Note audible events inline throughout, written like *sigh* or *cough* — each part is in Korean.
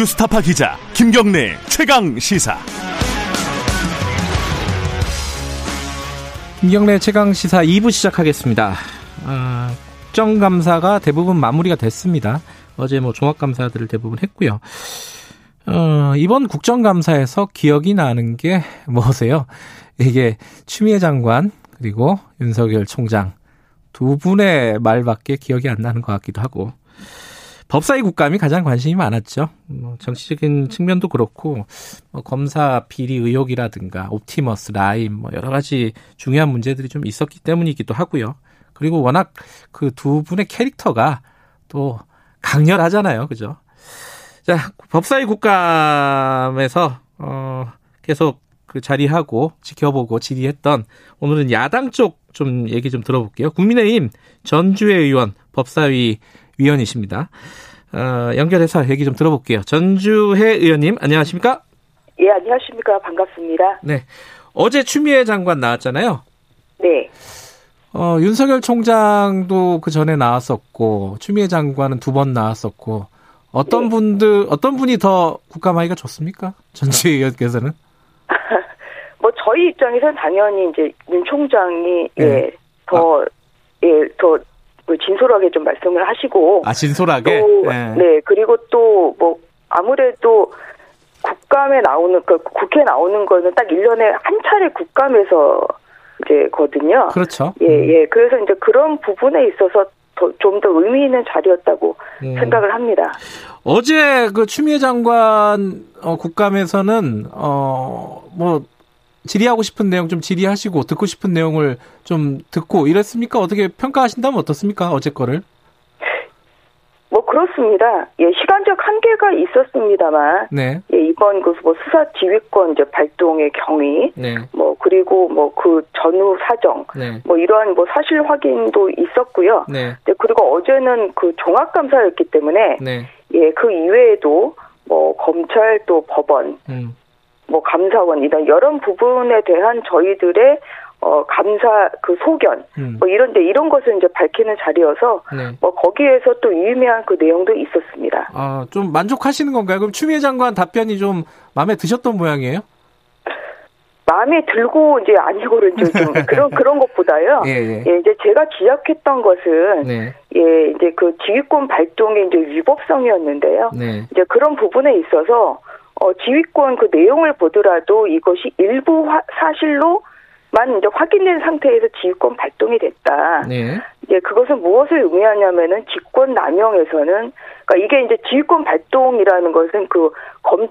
뉴스타파 기자 김경래 최강 시사. 김경래 최강 시사 2부 시작하겠습니다. 아, 국정감사가 대부분 마무리가 됐습니다. 어제 뭐 종합감사들을 대부분 했고요. 어, 이번 국정감사에서 기억이 나는 게 뭐세요? 이게 추미애 장관 그리고 윤석열 총장 두 분의 말밖에 기억이 안 나는 것 같기도 하고 법사위 국감이 가장 관심이 많았죠. 뭐 정치적인 측면도 그렇고 뭐 검사 비리 의혹이라든가 옵티머스 라인 뭐 여러 가지 중요한 문제들이 좀 있었기 때문이기도 하고요. 그리고 워낙 그 두 분의 캐릭터가 또 강렬하잖아요. 그죠? 자, 법사위 국감에서 어 계속 그 자리하고 지켜보고 질의했던 오늘은 야당 쪽 좀 얘기 좀 들어볼게요. 국민의힘 전주회 의원 법사위 위원이십니다. 어, 연결해서 얘기 좀 들어볼게요. 전주회 의원님 안녕하십니까? 예, 안녕하십니까. 반갑습니다. 네. 어제 추미애 장관 나왔잖아요. 네. 어, 윤석열 총장도 그 전에 나왔었고 추미애 장관은 두 번 나왔었고 어떤 네. 분들 어떤 분이 더 국감하기가 좋습니까? 전주회 *laughs* 의원께서는? 뭐 저희 입장에서는 당연히 이제 윤 총장이 네. 예, 더 예, 더그 진솔하게 좀 말씀을 하시고 아 진솔하게. 또 네. 네, 그리고 또 뭐 아무래도 국감에 나오는 그 국회 나오는 거는 딱 1년에 한 차례 국감에서 이제거든요. 그렇죠. 예, 예. 그래서 이제 그런 부분에 있어서 좀더 의미 있는 자리였다고 음. 생각을 합니다. 어제 그 추미애 장관 어, 국감에서는 어뭐 질의하고 싶은 내용 좀 질의하시고 듣고 싶은 내용을 좀 듣고 이랬습니까? 어떻게 평가하신다면 어떻습니까? 어제 거를? 뭐 그렇습니다. 예, 시간적 한계가 있었습니다만 네. 예, 이번 그 뭐 수사 지휘권 이제 발동의 경위 네. 뭐 그리고 뭐 그 전후 사정 네. 뭐 이러한 뭐 사실 확인도 있었고요. 네. 네, 그리고 어제는 그 종합 감사였기 때문에 네. 예, 그 이외에도 뭐 검찰 또 법원 음. 뭐 감사원 이런 여러 부분에 대한 저희들의 어 감사 그 소견 음. 뭐 이런데 이런 것을 이제 밝히는 자리여서 네. 뭐 거기에서 또 유의미한 그 내용도 있었습니다. 아, 좀 만족하시는 건가요? 그럼 추미애 장관 답변이 좀 마음에 드셨던 모양이에요? 마음에 들고 이제 아니고를 이제 좀 *laughs* 그런 그런 것보다요. 예, 예. 예, 이제 제가 지적했던 것은 네. 예, 이제 그 지휘권 발동의 이제 위법성이었는데요. 네. 이제 그런 부분에 있어서 어 지휘권 그 내용을 보더라도 이것이 일부 화- 사실로 만 이제 확인된 상태에서 지휘권 발동이 됐다. 네. 이제 그것은 무엇을 의미하냐면은 직권 남용에서는 그러니까 이게 이제 지휘권 발동이라는 것은 그 검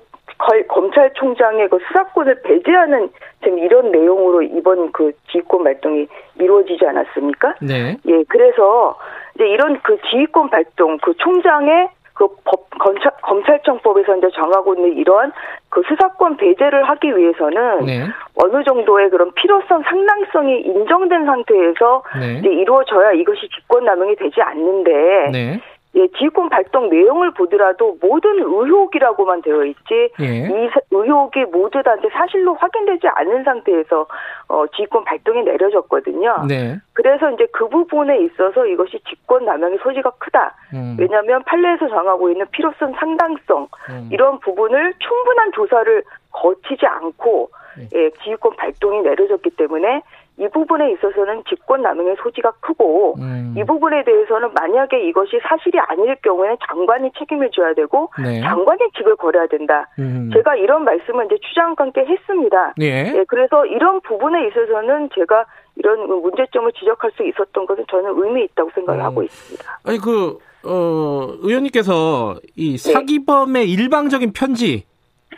검찰총장의 그 수사권을 배제하는 지금 이런 내용으로 이번 그 지휘권 발동이 이루어지지 않았습니까? 네. 예, 그래서 이제 이런 그 지휘권 발동, 그 총장의 그 법, 검찰, 검찰청법에서 이제 정하고 있는 이러한 그 수사권 배제를 하기 위해서는 네. 어느 정도의 그런 필요성, 상당성이 인정된 상태에서 네. 이제 이루어져야 이것이 직권남용이 되지 않는데 네. 예, 지휘권 발동 내용을 보더라도 모든 의혹이라고만 되어 있지 예. 이 사- 의혹이 모두 다 이제 사실로 확인되지 않은 상태에서 어, 지휘권 발동이 내려졌거든요. 네. 그래서 이제 그 부분에 있어서 이것이 직권 남용의 소지가 크다. 음. 왜냐하면 판례에서 정하고 있는 필요성, 상당성 음. 이런 부분을 충분한 조사를 거치지 않고 네. 예, 지휘권 발동이 내려졌기 때문에 이 부분에 있어서는 직권 남용의 소지가 크고 음. 이 부분에 대해서는 만약에 이것이 사실이 아닐 경우에는 장관이 책임을 져야 되고 네. 장관이 직을 걸어야 된다. 음. 제가 이런 말씀을 이제 추장관께 했습니다. 예. 예, 그래서 이런 부분에 있어서는 제가 이런 문제점을 지적할 수 있었던 것은 저는 의미 있다고 생각을 음. 하고 있습니다. 아니 그 어, 의원님께서 이 네. 사기범의 일방적인 편지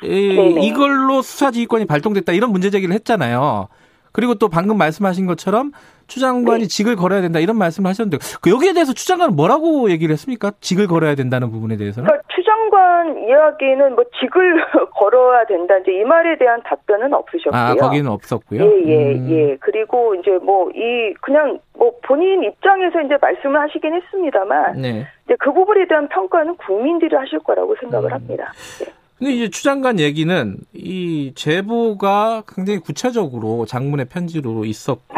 이, 네네. 이걸로 수사지휘권이 발동됐다 이런 문제 제기를 했잖아요. 그리고 또 방금 말씀하신 것처럼 추 장관이 네. 직을 걸어야 된다 이런 말씀을 하셨는데 그 여기에 대해서 추 장관은 뭐라고 얘기를 했습니까? 직을 걸어야 된다는 부분에 대해서는? 그러니까 추 장관 이야기는 뭐 직을 *laughs* 걸어야 된다 이제 이 말에 대한 답변은 없으셨고요. 아 거기는 없었고요. 예, 예, 음. 예. 그리고 이제 뭐 이 그냥 뭐 본인 입장에서 이제 말씀을 하시긴 했습니다만 네. 이제 그 부분에 대한 평가는 국민들이 하실 거라고 생각을 음. 합니다. 예. 근데 이제 추 장관 얘기는 이 제보가 굉장히 구체적으로 장문의 편지로 있었고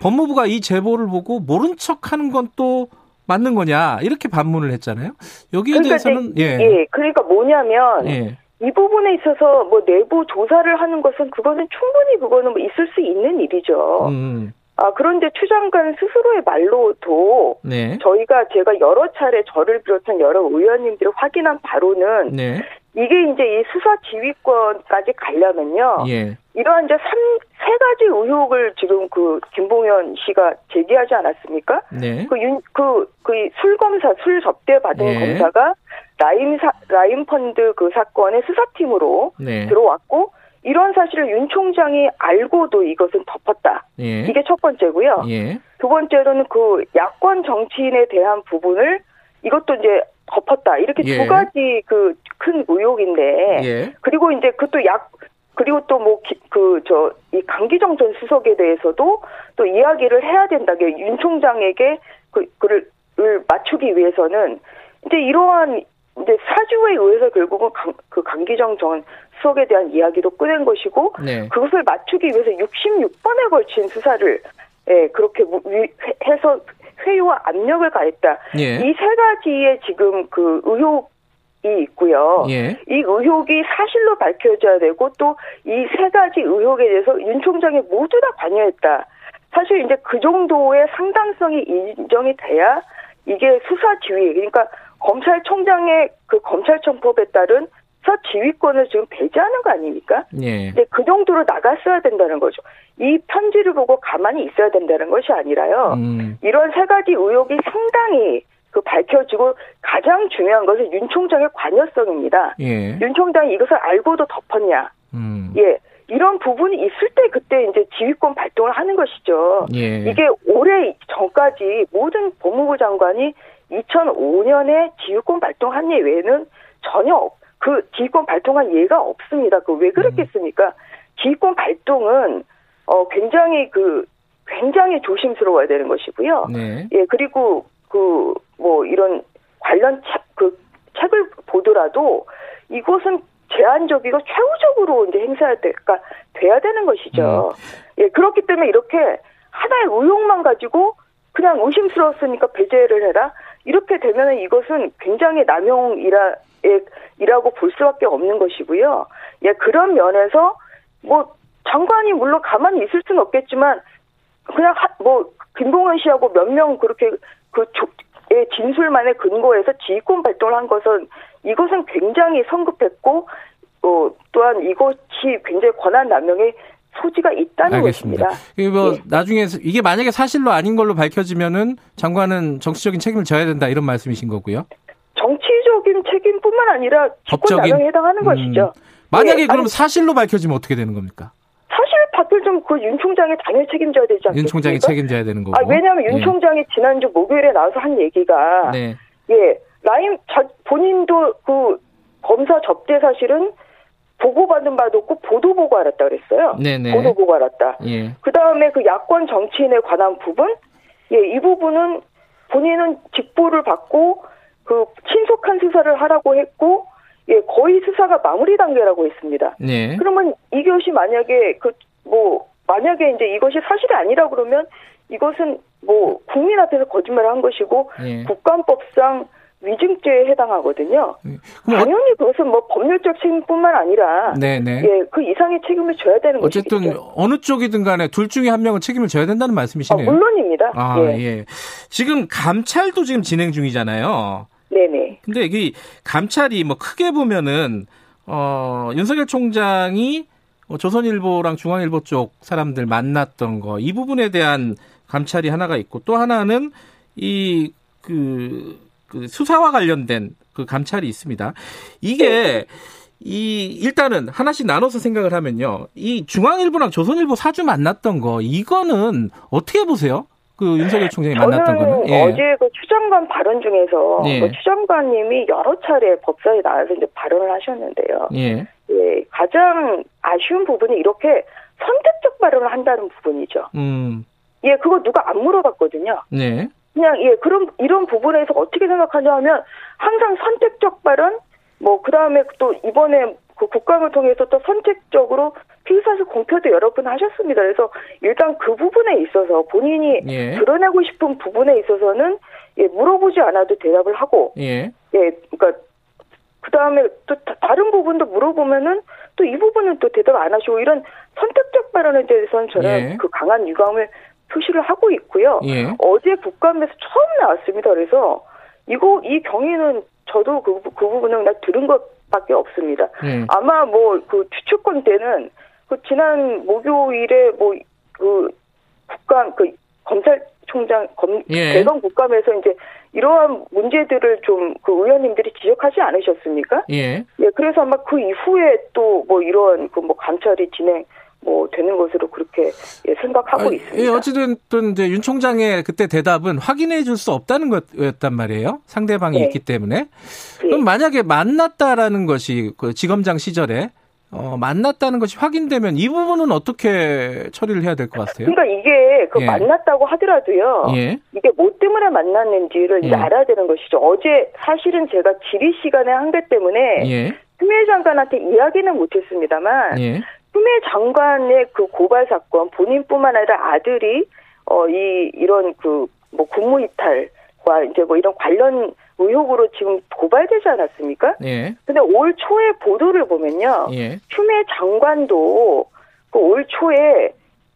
법무부가 이 제보를 보고 모른 척 하는 건 또 맞는 거냐 이렇게 반문을 했잖아요. 여기에 그러니까 대해서는 이제, 예. 예, 그러니까 뭐냐면 예. 이 부분에 있어서 뭐 내부 조사를 하는 것은 그거는 충분히 그거는 뭐 있을 수 있는 일이죠. 음, 아 그런데 추 장관 스스로의 말로도 네. 저희가 제가 여러 차례 저를 비롯한 여러 의원님들을 확인한 바로는 네. 이게 이제 이 수사 지휘권까지 가려면요. 예. 이러한 이제 삼, 세 가지 의혹을 지금 그 김봉현 씨가 제기하지 않았습니까? 네. 그 윤, 그, 그 술 검사, 술 접대 받은 예. 검사가 라임 사, 라임 펀드 그 사건의 수사팀으로 네. 들어왔고, 이런 사실을 윤 총장이 알고도 이것은 덮었다. 예. 이게 첫 번째고요. 예. 두 번째로는 그 야권 정치인에 대한 부분을 이것도 이제 덮었다. 이렇게 예. 두 가지 그 큰 의혹인데, 예. 그리고 이제 그것도 약 그리고 또 뭐 그 저 이 강기정 전 수석에 대해서도 또 이야기를 해야 된다. 윤 총장에게 그 그를 을 맞추기 위해서는 이제 이러한 이제 사주에 의해서 결국은 강, 그 강기정 전 수석에 대한 이야기도 꺼낸 것이고 네. 그것을 맞추기 위해서 66번에 걸친 수사를 예, 그렇게 무- 위- 해서 회유와 압력을 가했다. 예. 이세 가지의 지금 그 의혹 이 있고요. 예. 이 의혹이 사실로 밝혀져야 되고 또 이 세 가지 의혹에 대해서 윤 총장이 모두 다 관여했다. 사실 이제 그 정도의 상당성이 인정이 돼야 이게 수사 지휘 그러니까 검찰총장의 그 검찰청법에 따른 수사 지휘권을 지금 배제하는 거 아닙니까? 예. 이제 그 정도로 나갔어야 된다는 거죠. 이 편지를 보고 가만히 있어야 된다는 것이 아니라요. 음. 이런 세 가지 의혹이 상당히 그 밝혀지고 가장 중요한 것은 윤 총장의 관여성입니다. 예. 윤 총장이 이것을 알고도 덮었냐? 음. 예. 이런 부분이 있을 때 그때 이제 지휘권 발동을 하는 것이죠. 예. 이게 올해 전까지 모든 법무부 장관이 2005년에 지휘권 발동한 예 외에는 전혀 없- 그 지휘권 발동한 예가 없습니다. 그 왜 그랬겠습니까? 지휘권 발동은 어 굉장히 그 굉장히 조심스러워야 되는 것이고요. 네. 예, 그리고 그 뭐 이런 관련 책, 그 책을 보더라도 이것은 제한적이고 최후적으로 이제 행사가 돼야 되는 것이죠. 예, 그렇기 때문에 이렇게 하나의 의혹만 가지고 그냥 의심스러웠으니까 배제를 해라. 이렇게 되면은 이것은 굉장히 남용이라, 예, 이라고 볼 수밖에 없는 것이고요. 예, 그런 면에서 뭐 장관이 물론 가만히 있을 수는 없겠지만 그냥 하, 뭐 김봉현 씨하고 몇 명 그렇게 그 조, 의 진술만에 근거해서 지휘권 발동을 한 것은 이것은 굉장히 성급했고 어, 또한 이것이 굉장히 권한 남용의 소지가 있다는 알겠습니다. 것입니다. 뭐 예. 나중에 이게 만약에 사실로 아닌 걸로 밝혀지면은 장관은 정치적인 책임을 져야 된다 이런 말씀이신 거고요. 정치적인 책임뿐만 아니라 법적인? 남용에 해당하는 음. 것이죠. 만약에 예, 그럼 아니, 사실로 밝혀지면 어떻게 되는 겁니까? 사실 박필좀 그윤 총장이 당연히 책임져야 되지 않겠습니까? 윤 총장이 책임져야 되는 거고. 아, 왜냐하면 윤 예. 총장이 지난주 목요일에 나와서 한 얘기가 네. 예, 라임 자, 본인도 그 검사 접대 사실은 보고받은 바도 없고 보도 보고 알았다 그랬어요. 네네. 보도 보고 알았다. 예. 그 다음에 그 야권 정치인에 관한 부분, 예, 이 부분은 본인은 직보를 받고 그 신속한 수사를 하라고 했고, 예, 거의 수사가 마무리 단계라고 했습니다. 네. 그러면 이것이 만약에 그 뭐 만약에 이제 이것이 사실이 아니라 그러면 이것은 뭐 국민 앞에서 거짓말을 한 것이고 예. 국간법상 위증죄에 해당하거든요. 그럼 어, 당연히 그것은 뭐 법률적 책임뿐만 아니라 네네. 예, 그 이상의 책임을 져야 되는 어쨌든 것이죠. 어느 쪽이든 간에 둘 중에 한 명은 책임을 져야 된다는 아, 말씀이시네요. 물론입니다. 아, 예. 예. 지금 감찰도 지금 진행 중이잖아요. 네네. 근데 이 감찰이 뭐 크게 보면은 어 윤석열 총장이 어, 조선일보랑 중앙일보 쪽 사람들 만났던 거 이 부분에 대한 감찰이 하나가 있고 또 하나는 이 그 그 수사와 관련된 그 감찰이 있습니다. 이게 이 일단은 하나씩 나눠서 생각을 하면요. 이 중앙일보랑 조선일보 사주 만났던 거 이거는 어떻게 보세요? 그 윤석열 총장이 만났던 거는 예. 어제 그 추장관 발언 중에서 예. 그 추장관님이 여러 차례 법사에 나와서 이제 발언을 하셨는데요. 예. 예, 가장 아쉬운 부분이 이렇게 선택적 발언을 한다는 부분이죠. 음. 예, 그거 누가 안 물어봤거든요. 네. 그냥 예 그런 이런 부분에서 어떻게 생각하냐 하면 항상 선택적 발언 뭐 그다음에 또 이번에 그 국감을 통해서 또 선택적으로 피의사실 공표도 여러 번 하셨습니다. 그래서 일단 그 부분에 있어서 본인이 예. 드러내고 싶은 부분에 있어서는 예, 물어보지 않아도 대답을 하고 예. 예, 그러니까 그 다음에 또 다, 른 부분도 물어보면은 또 이 부분은 또 대답 안 하시고 이런 선택적 발언에 대해서는 저는 예. 그 강한 유감을 표시를 하고 있고요. 예. 어제 국감에서 처음 나왔습니다. 그래서 이거 이 경위는 저도 그, 부- 그 부분은 나 들은 것밖에 없습니다. 예. 아마 뭐 그 추측권 때는 그 지난 목요일에 뭐 그 국감 그 검찰총장 검 예. 대검 국감에서 이제 이러한 문제들을 좀 그 의원님들이 지적하지 않으셨습니까? 예. 예, 그래서 아마 그 이후에 또 뭐 이런 그뭐 감찰이 진행 뭐 되는 것으로 그렇게 예, 생각하고 아, 있습니다. 예, 어찌됐든 이제 윤 총장의 그때 대답은 확인해 줄 수 없다는 거였단 말이에요. 상대방이 네. 있기 때문에. 예. 그럼 만약에 만났다라는 것이 그 지검장 시절에 어, 만났다는 것이 확인되면 이 부분은 어떻게 처리를 해야 될 것 같아요? 그러니까 이게 그 예. 만났다고 하더라도요. 예. 이게 뭐 때문에 만났는지를 예. 알아야 되는 것이죠. 어제 사실은 제가 질의 시간의 한계 때문에 예. 추미애 장관한테 이야기는 못했습니다만 예. 추미애 장관의 그 고발 사건 본인뿐만 아니라 아들이 어 이 이런 그 뭐 국무 이탈과 이제 뭐 이런 관련 의혹으로 지금 고발되지 않았습니까? 예. 근데 올 초에 보도를 보면요. 예. 추미애 장관도 그 올 초에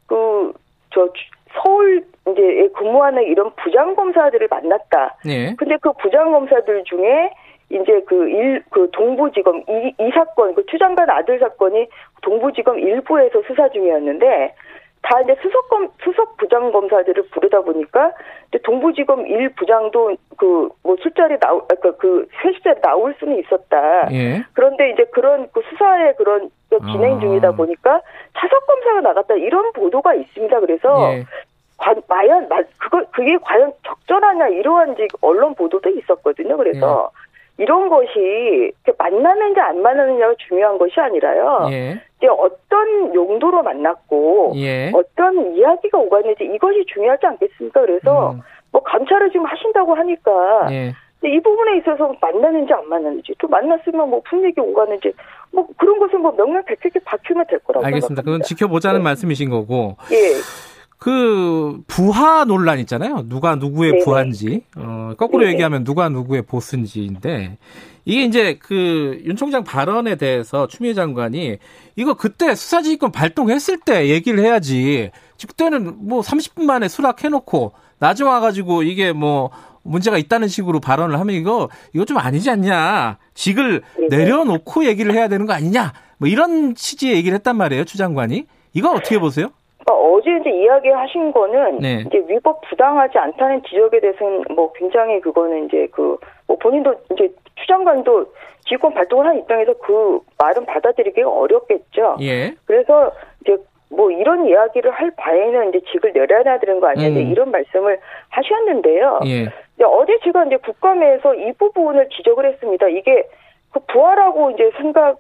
그 저 서울 이제 근무하는 이런 부장 검사들을 만났다. 예. 근데 그 부장 검사들 중에 이제 그 일 그 동부지검 이, 이 사건 그 추장관 아들 사건이 동부지검 일부에서 수사 중이었는데 다 이제 수석 검 수석 부장 검사들을 부르다 보니까 이제 동부지검 일 부장도 그 뭐 술자리 나올 그러니까 그 회식자리 나올 수는 있었다. 예. 그런데 이제 그런 그 수사에 그런 그 진행 아. 중이다 보니까 차석 검사가 나갔다 이런 보도가 있습니다. 그래서 예. 과, 과연 마- 그거 그게 과연 적절하냐 이러한 지 언론 보도도 있었거든요. 그래서 예. 이런 것이 만나는지 안 만나느냐가 중요한 것이 아니라요. 예. 이제 어떤 용도로 만났고 예. 어떤 이야기가 오가는지 이것이 중요하지 않겠습니까? 그래서 음. 뭐 감찰을 지금 하신다고 하니까 예. 근데 이 부분에 있어서 만나는지 안 만나는지 또 만났으면 뭐 무슨 얘기 오가는지 뭐 그런 것은 뭐 명명백백히 밝히면 될 거라고 알겠습니다. 그건 생각합니다. 지켜보자는 네. 말씀이신 거고. 예. 그 부하 논란 있잖아요. 누가 누구의 네네. 부하인지. 어, 거꾸로 네네. 얘기하면 누가 누구의 보스인지인데 이게 이제 그 윤 총장 발언에 대해서 추미애 장관이 이거 그때 수사지휘권 발동했을 때 얘기를 해야지. 그때는 뭐 30분 만에 수락해놓고 나중에 와가지고 이게 뭐 문제가 있다는 식으로 발언을 하면 이거 이거 좀 아니지 않냐. 직을 네네. 내려놓고 얘기를 해야 되는 거 아니냐. 뭐 이런 취지의 얘기를 했단 말이에요. 추 장관이. 이거 어떻게 보세요? 그러니까 어제 이제 이야기하신 거는 네. 이제 위법 부당하지 않다는 지적에 대해서는 뭐 굉장히 그거는 이제 그 뭐 본인도 이제 추장관도 지휘권 발동을 한 입장에서 그 말은 받아들이기가 어렵겠죠. 예. 그래서 이제 뭐 이런 이야기를 할 바에는 이제 직을 내려야 되는 거 아니냐 음. 이런 말씀을 하셨는데요. 예. 이제 어제 제가 이제 국감에서 이 부분을 지적을 했습니다. 이게 그 부하라고 이제 생각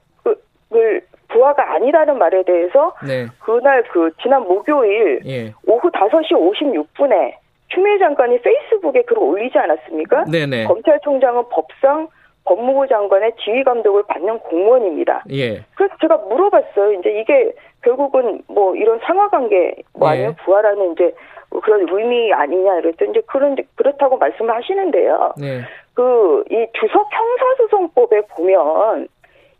을 부하가 아니라는 말에 대해서 네. 그날 그 지난 목요일 예. 오후 5시 56분에 추미애 장관이 페이스북에 글을 올리지 않았습니까? 네네. 검찰총장은 법상 법무부 장관의 지휘 감독을 받는 공무원입니다. 예. 그래서 제가 물어봤어요. 이제 이게 결국은 뭐 이런 상하 관계 뭐 예. 아니면 부하라는 이제 그런 의미 아니냐 이랬더니 이제 그런 그렇다고 말씀을 하시는데요. 네. 그이 주석 형사소송법에 보면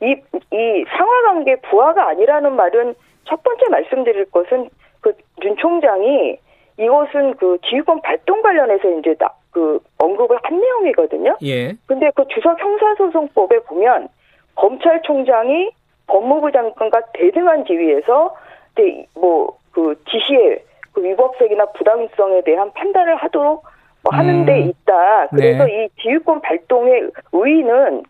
이 이 상하관계 부하가 아니라는 말은 첫 번째 말씀드릴 것은 그 윤 총장이 이것은 그 지휘권 발동 관련해서 이제 나, 그 언급을 한 내용이거든요. 예. 근데 그 주석 형사소송법에 보면 검찰총장이 법무부 장관과 대등한 지위에서 뭐그 지시에 그 위법성이나 부당성에 대한 판단을 하도록 뭐 하는 음. 데 있다. 그래서 네. 이 지휘권 발동의 의의는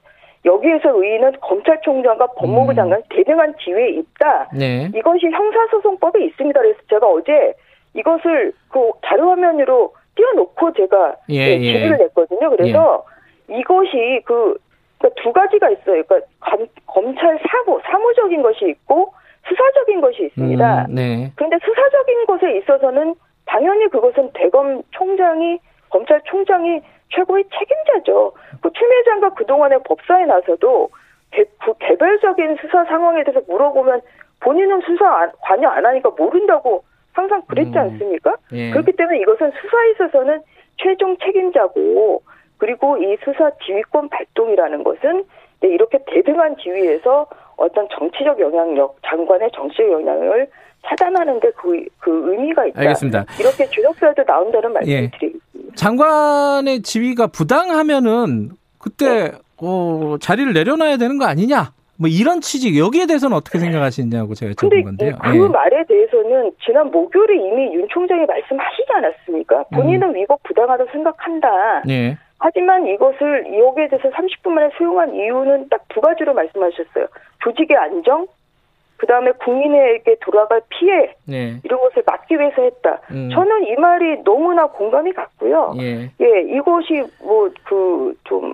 여기에서 의의는 검찰총장과 법무부 음. 장관 대등한 지위에 있다. 네. 이것이 형사소송법에 있습니다. 그래서 제가 어제 이것을 그 자료 화면으로 띄워놓고 제가 예, 네, 예. 질의를 냈거든요. 그래서 이것이 그, 그러니까 두 가지가 있어요. 그러니까 검, 검찰 사무, 사무적인 것이 있고 수사적인 것이 있습니다. 음, 네. 그런데 수사적인 것에 있어서는 당연히 그것은 대검 총장이 검찰총장이 최고의 책임자죠. 그 추미애 장관 그동안에 법사에 나서도 개, 그 개별적인 수사 상황에 대해서 물어보면 본인은 수사 안- 관여 안 하니까 모른다고 항상 그랬지 음. 않습니까? 예. 그렇기 때문에 이것은 수사에 있어서는 최종 책임자고 그리고 이 수사 지휘권 발동이라는 것은 네, 이렇게 대등한 지위에서 어떤 정치적 영향력, 장관의 정치적 영향을 차단하는 데 그, 그 의미가 있다. 알겠습니다. 이렇게 주력사에도 나온다는 말씀을 예. 드리겠습니다. 장관의 지위가 부당하면은 그때 어, 자리를 내려놔야 되는 거 아니냐? 뭐 이런 취지 여기에 대해서는 어떻게 생각하시냐고 제가 여쭤본 건데요. 그 예. 말에 대해서는 지난 목요일에 이미 윤 총장이 말씀하시지 않았습니까? 본인은 위법 부당하다고 생각한다. 예. 하지만 이것을 여기에 대해서 30분 만에 수용한 이유는 딱 두 가지로 말씀하셨어요. 조직의 안정, 그 다음에 국민에게 돌아갈 피해 예. 이런 것을 막기 위해서 했다. 음. 저는 이 말이 너무나 공감이 갔고요. 예. 예, 이것이 뭐 그 좀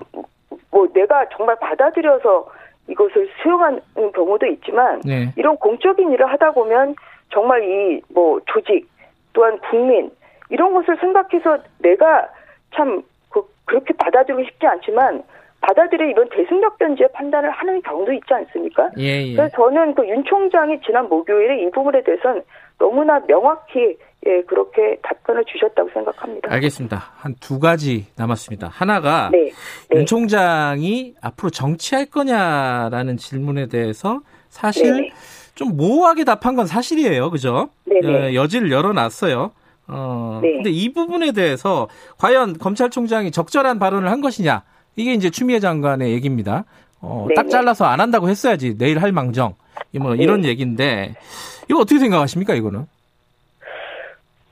뭐 내가 정말 받아들여서 이것을 수용하는 경우도 있지만 네. 이런 공적인 일을 하다 보면 정말 이 뭐 조직 또한 국민 이런 것을 생각해서 내가 참 그, 그렇게 받아들이고 싶지 않지만 받아들여 이런 대승적 변지의 판단을 하는 경우도 있지 않습니까? 예, 예. 그래서 저는 그 윤 총장이 지난 목요일에 이 부분에 대해서는 너무나 명확히 예 그렇게 답변을 주셨다고 생각합니다. 알겠습니다. 한 두 가지 남았습니다. 하나가 네, 네. 윤 총장이 앞으로 정치할 거냐라는 질문에 대해서 사실 네네. 좀 모호하게 답한 건 사실이에요. 그죠? 네네. 어, 여지를 열어놨어요. 어, 네. 근데 이 부분에 대해서 과연 검찰총장이 적절한 발언을 한 것이냐? 이게 이제 추미애 장관의 얘기입니다. 어, 딱 네네. 잘라서 안 한다고 했어야지. 내일 할 망정. 이뭐 네. 이런 얘기인데 이거 어떻게 생각하십니까, 이거는?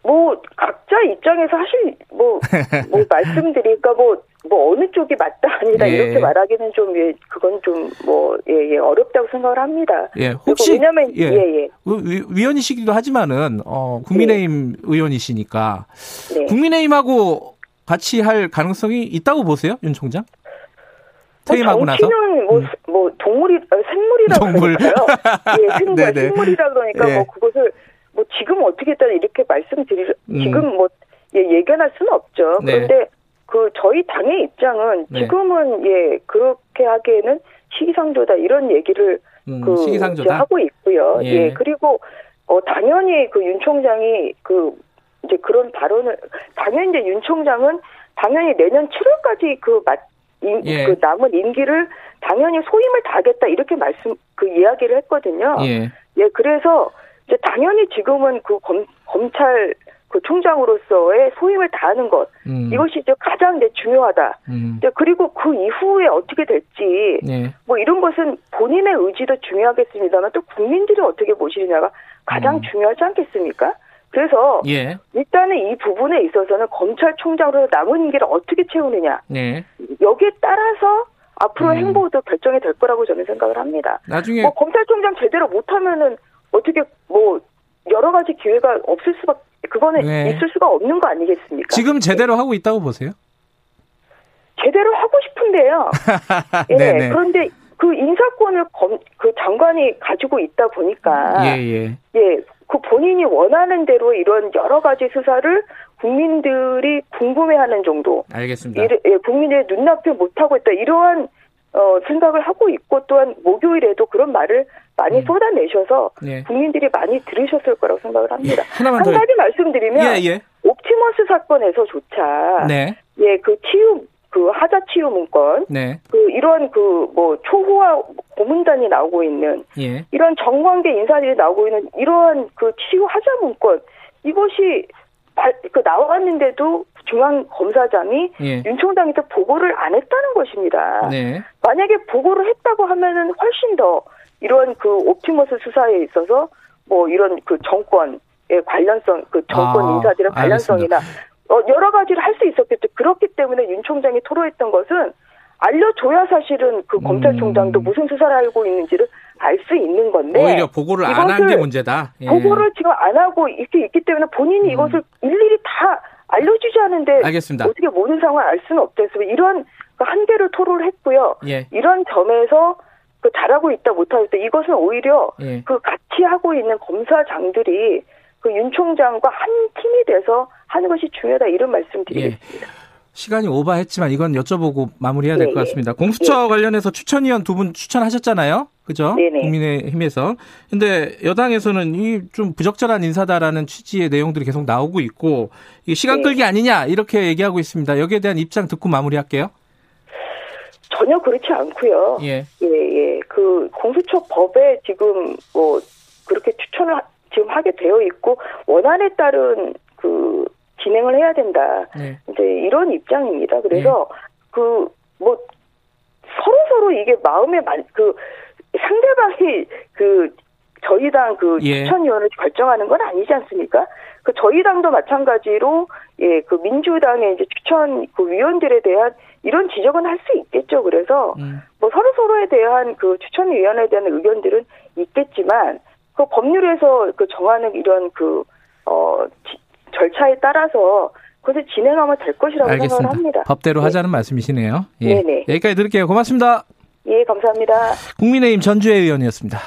뭐 각자 입장에서 사실 뭐, *laughs* 뭐 말씀드리니까 뭐, 뭐 어느 쪽이 맞다 아니다 예. 이렇게 말하기는 좀 예, 그건 좀뭐 예, 예, 어렵다고 생각을 합니다. 예, 혹시 왜냐면 예. 예, 예. 위- 위원이시기도 하지만은 어, 국민의힘 의원이시니까 네. 국민의힘하고 같이 할 가능성이 있다고 보세요, 윤 총장? 퇴임하고 뭐 나서? 정치는 뭐, 음. 뭐 동물이 어, 생물이라고 동물. 그러니까요. *laughs* 예, 생물, 네네. 생물이라 그러니까 예. 뭐 그것을 뭐 지금 어떻게 했다 이렇게 말씀드릴 음. 지금 뭐 예, 예견할 수는 없죠. 네. 그런데 그 저희 당의 입장은 네. 지금은 예 그렇게 하기에는 시기상조다 이런 얘기를 음, 그 시기상조다. 하고 있고요. 예. 예. 그리고 어 당연히 그 윤 총장이 그 이제 그런 발언을 당연히 이제 윤 총장은 당연히 내년 7월까지 그 맞, 임, 예. 그 남은 임기를 당연히 소임을 다하겠다 이렇게 말씀 그 이야기를 했거든요. 예. 예, 그래서 이제 당연히 지금은 그 검, 검찰 그 총장으로서의 소임을 다하는 것 음, 이것이 이제 가장 이제 중요하다. 음, 이제 그리고 그 이후에 어떻게 될지 예. 뭐 이런 것은 본인의 의지도 중요하겠습니다만 또 국민들이 어떻게 보시느냐가 가장 음. 중요하지 않겠습니까? 그래서 예. 일단은 이 부분에 있어서는 검찰총장으로 남은 임기를 어떻게 채우느냐 네. 여기에 따라서 앞으로 음. 행보도 결정이 될 거라고 저는 생각을 합니다. 나중에 뭐 검찰총장 제대로 못하면은 어떻게 뭐 여러 가지 기회가 없을 수가 그거는 네. 있을 수가 없는 거 아니겠습니까? 지금 제대로 하고 있다고 보세요? 제대로 하고 싶은데요. *laughs* 예. 그런데 그 인사권을 검, 그 장관이 가지고 있다 보니까 예, 예. 예, 그 본인이 원하는 대로 이런 여러 가지 수사를 국민들이 궁금해하는 정도, 알겠습니다. 이래- 예, 국민의 눈앞에 못하고 있다 이러한 어, 생각을 하고 있고 또한 목요일에도 그런 말을 많이 음. 쏟아내셔서 예. 국민들이 많이 들으셨을 거라고 생각을 합니다. 하나만 한 더. 가지 말씀드리면 예, 예. 옵티머스 사건에서조차 네. 예, 그 치유 그 하자 치유 문건 네. 그 이런 그 뭐 초호화 고문단이 나오고 있는 예. 이런 정관계 인사들이 나오고 있는 이러한 그 치유 하자 문건 이것이 발, 그 나왔는데도 중앙 검사장이 예. 윤 총장한테 보고를 안 했다는 것입니다. 네. 만약에 보고를 했다고 하면은 훨씬 더 이런 그 옵티머스 수사에 있어서 뭐 이런 그 정권 의 관련성 그 정권 아, 인사들의 관련성이나 어, 여러 가지를 할 수 있었겠죠. 그렇기 때문에 윤 총장이 토로했던 것은 알려줘야 사실은 그 음. 검찰총장도 무슨 수사를 알고 있는지를 알 수 있는 건데 오히려 보고를 안 한 게 문제다. 예. 보고를 지금 안 하고 이렇게 있기 때문에 본인이 음. 이것을 일일이 다 알려주지 않은데 알겠습니다. 어떻게 모든 상황을 알 수는 해서 이런 그 한계를 토로를 했고요. 예. 이런 점에서 그 잘하고 있다 못하고 있다 이것은 오히려 예. 그 같이 하고 있는 검사장들이 그 윤 총장과 한 팀이 돼서 하는 것이 중요하다 이런 말씀 예. 드리겠습니다. 시간이 오버했지만 이건 여쭤보고 마무리해야 될것 네, 같습니다. 공수처 관련해서 추천위원 두 분 추천하셨잖아요. 그죠? 네네. 국민의힘에서. 근데 여당에서는 이 좀 부적절한 인사다라는 취지의 내용들이 계속 나오고 있고 이게 시간 네. 끌기 아니냐 이렇게 얘기하고 있습니다. 여기에 대한 입장 듣고 마무리할게요. 전혀 그렇지 않고요. 예. 예, 예. 그 공수처 법에 지금 뭐 그렇게 추천을 하- 지금 하게 되어 있고 원안에 따른 그 진행을 해야 된다. 네. 이제 이런 입장입니다. 그래서 그뭐 서로 서로 이게 마음에 만그 상대방이 그 저희 당그 예. 추천위원을 결정하는 건 아니지 않습니까? 그 저희 당도 마찬가지로 예 그 민주당의 이제 추천 그 위원들에 대한 이런 지적은 할 수 있겠죠. 그래서 음. 뭐 서로 서로에 대한 그 추천위원회에 대한 의견들은 있겠지만 그 법률에서 그 정하는 이런 그어 절차에 따라서 그것을 진행하면 될 것이라고 생각을 알겠습니다. 합니다. 법대로 네. 하자는 말씀이시네요. 예. 네네. 여기까지 들을게요. 고맙습니다. 예, 감사합니다. 국민의힘 전주혜 의원이었습니다.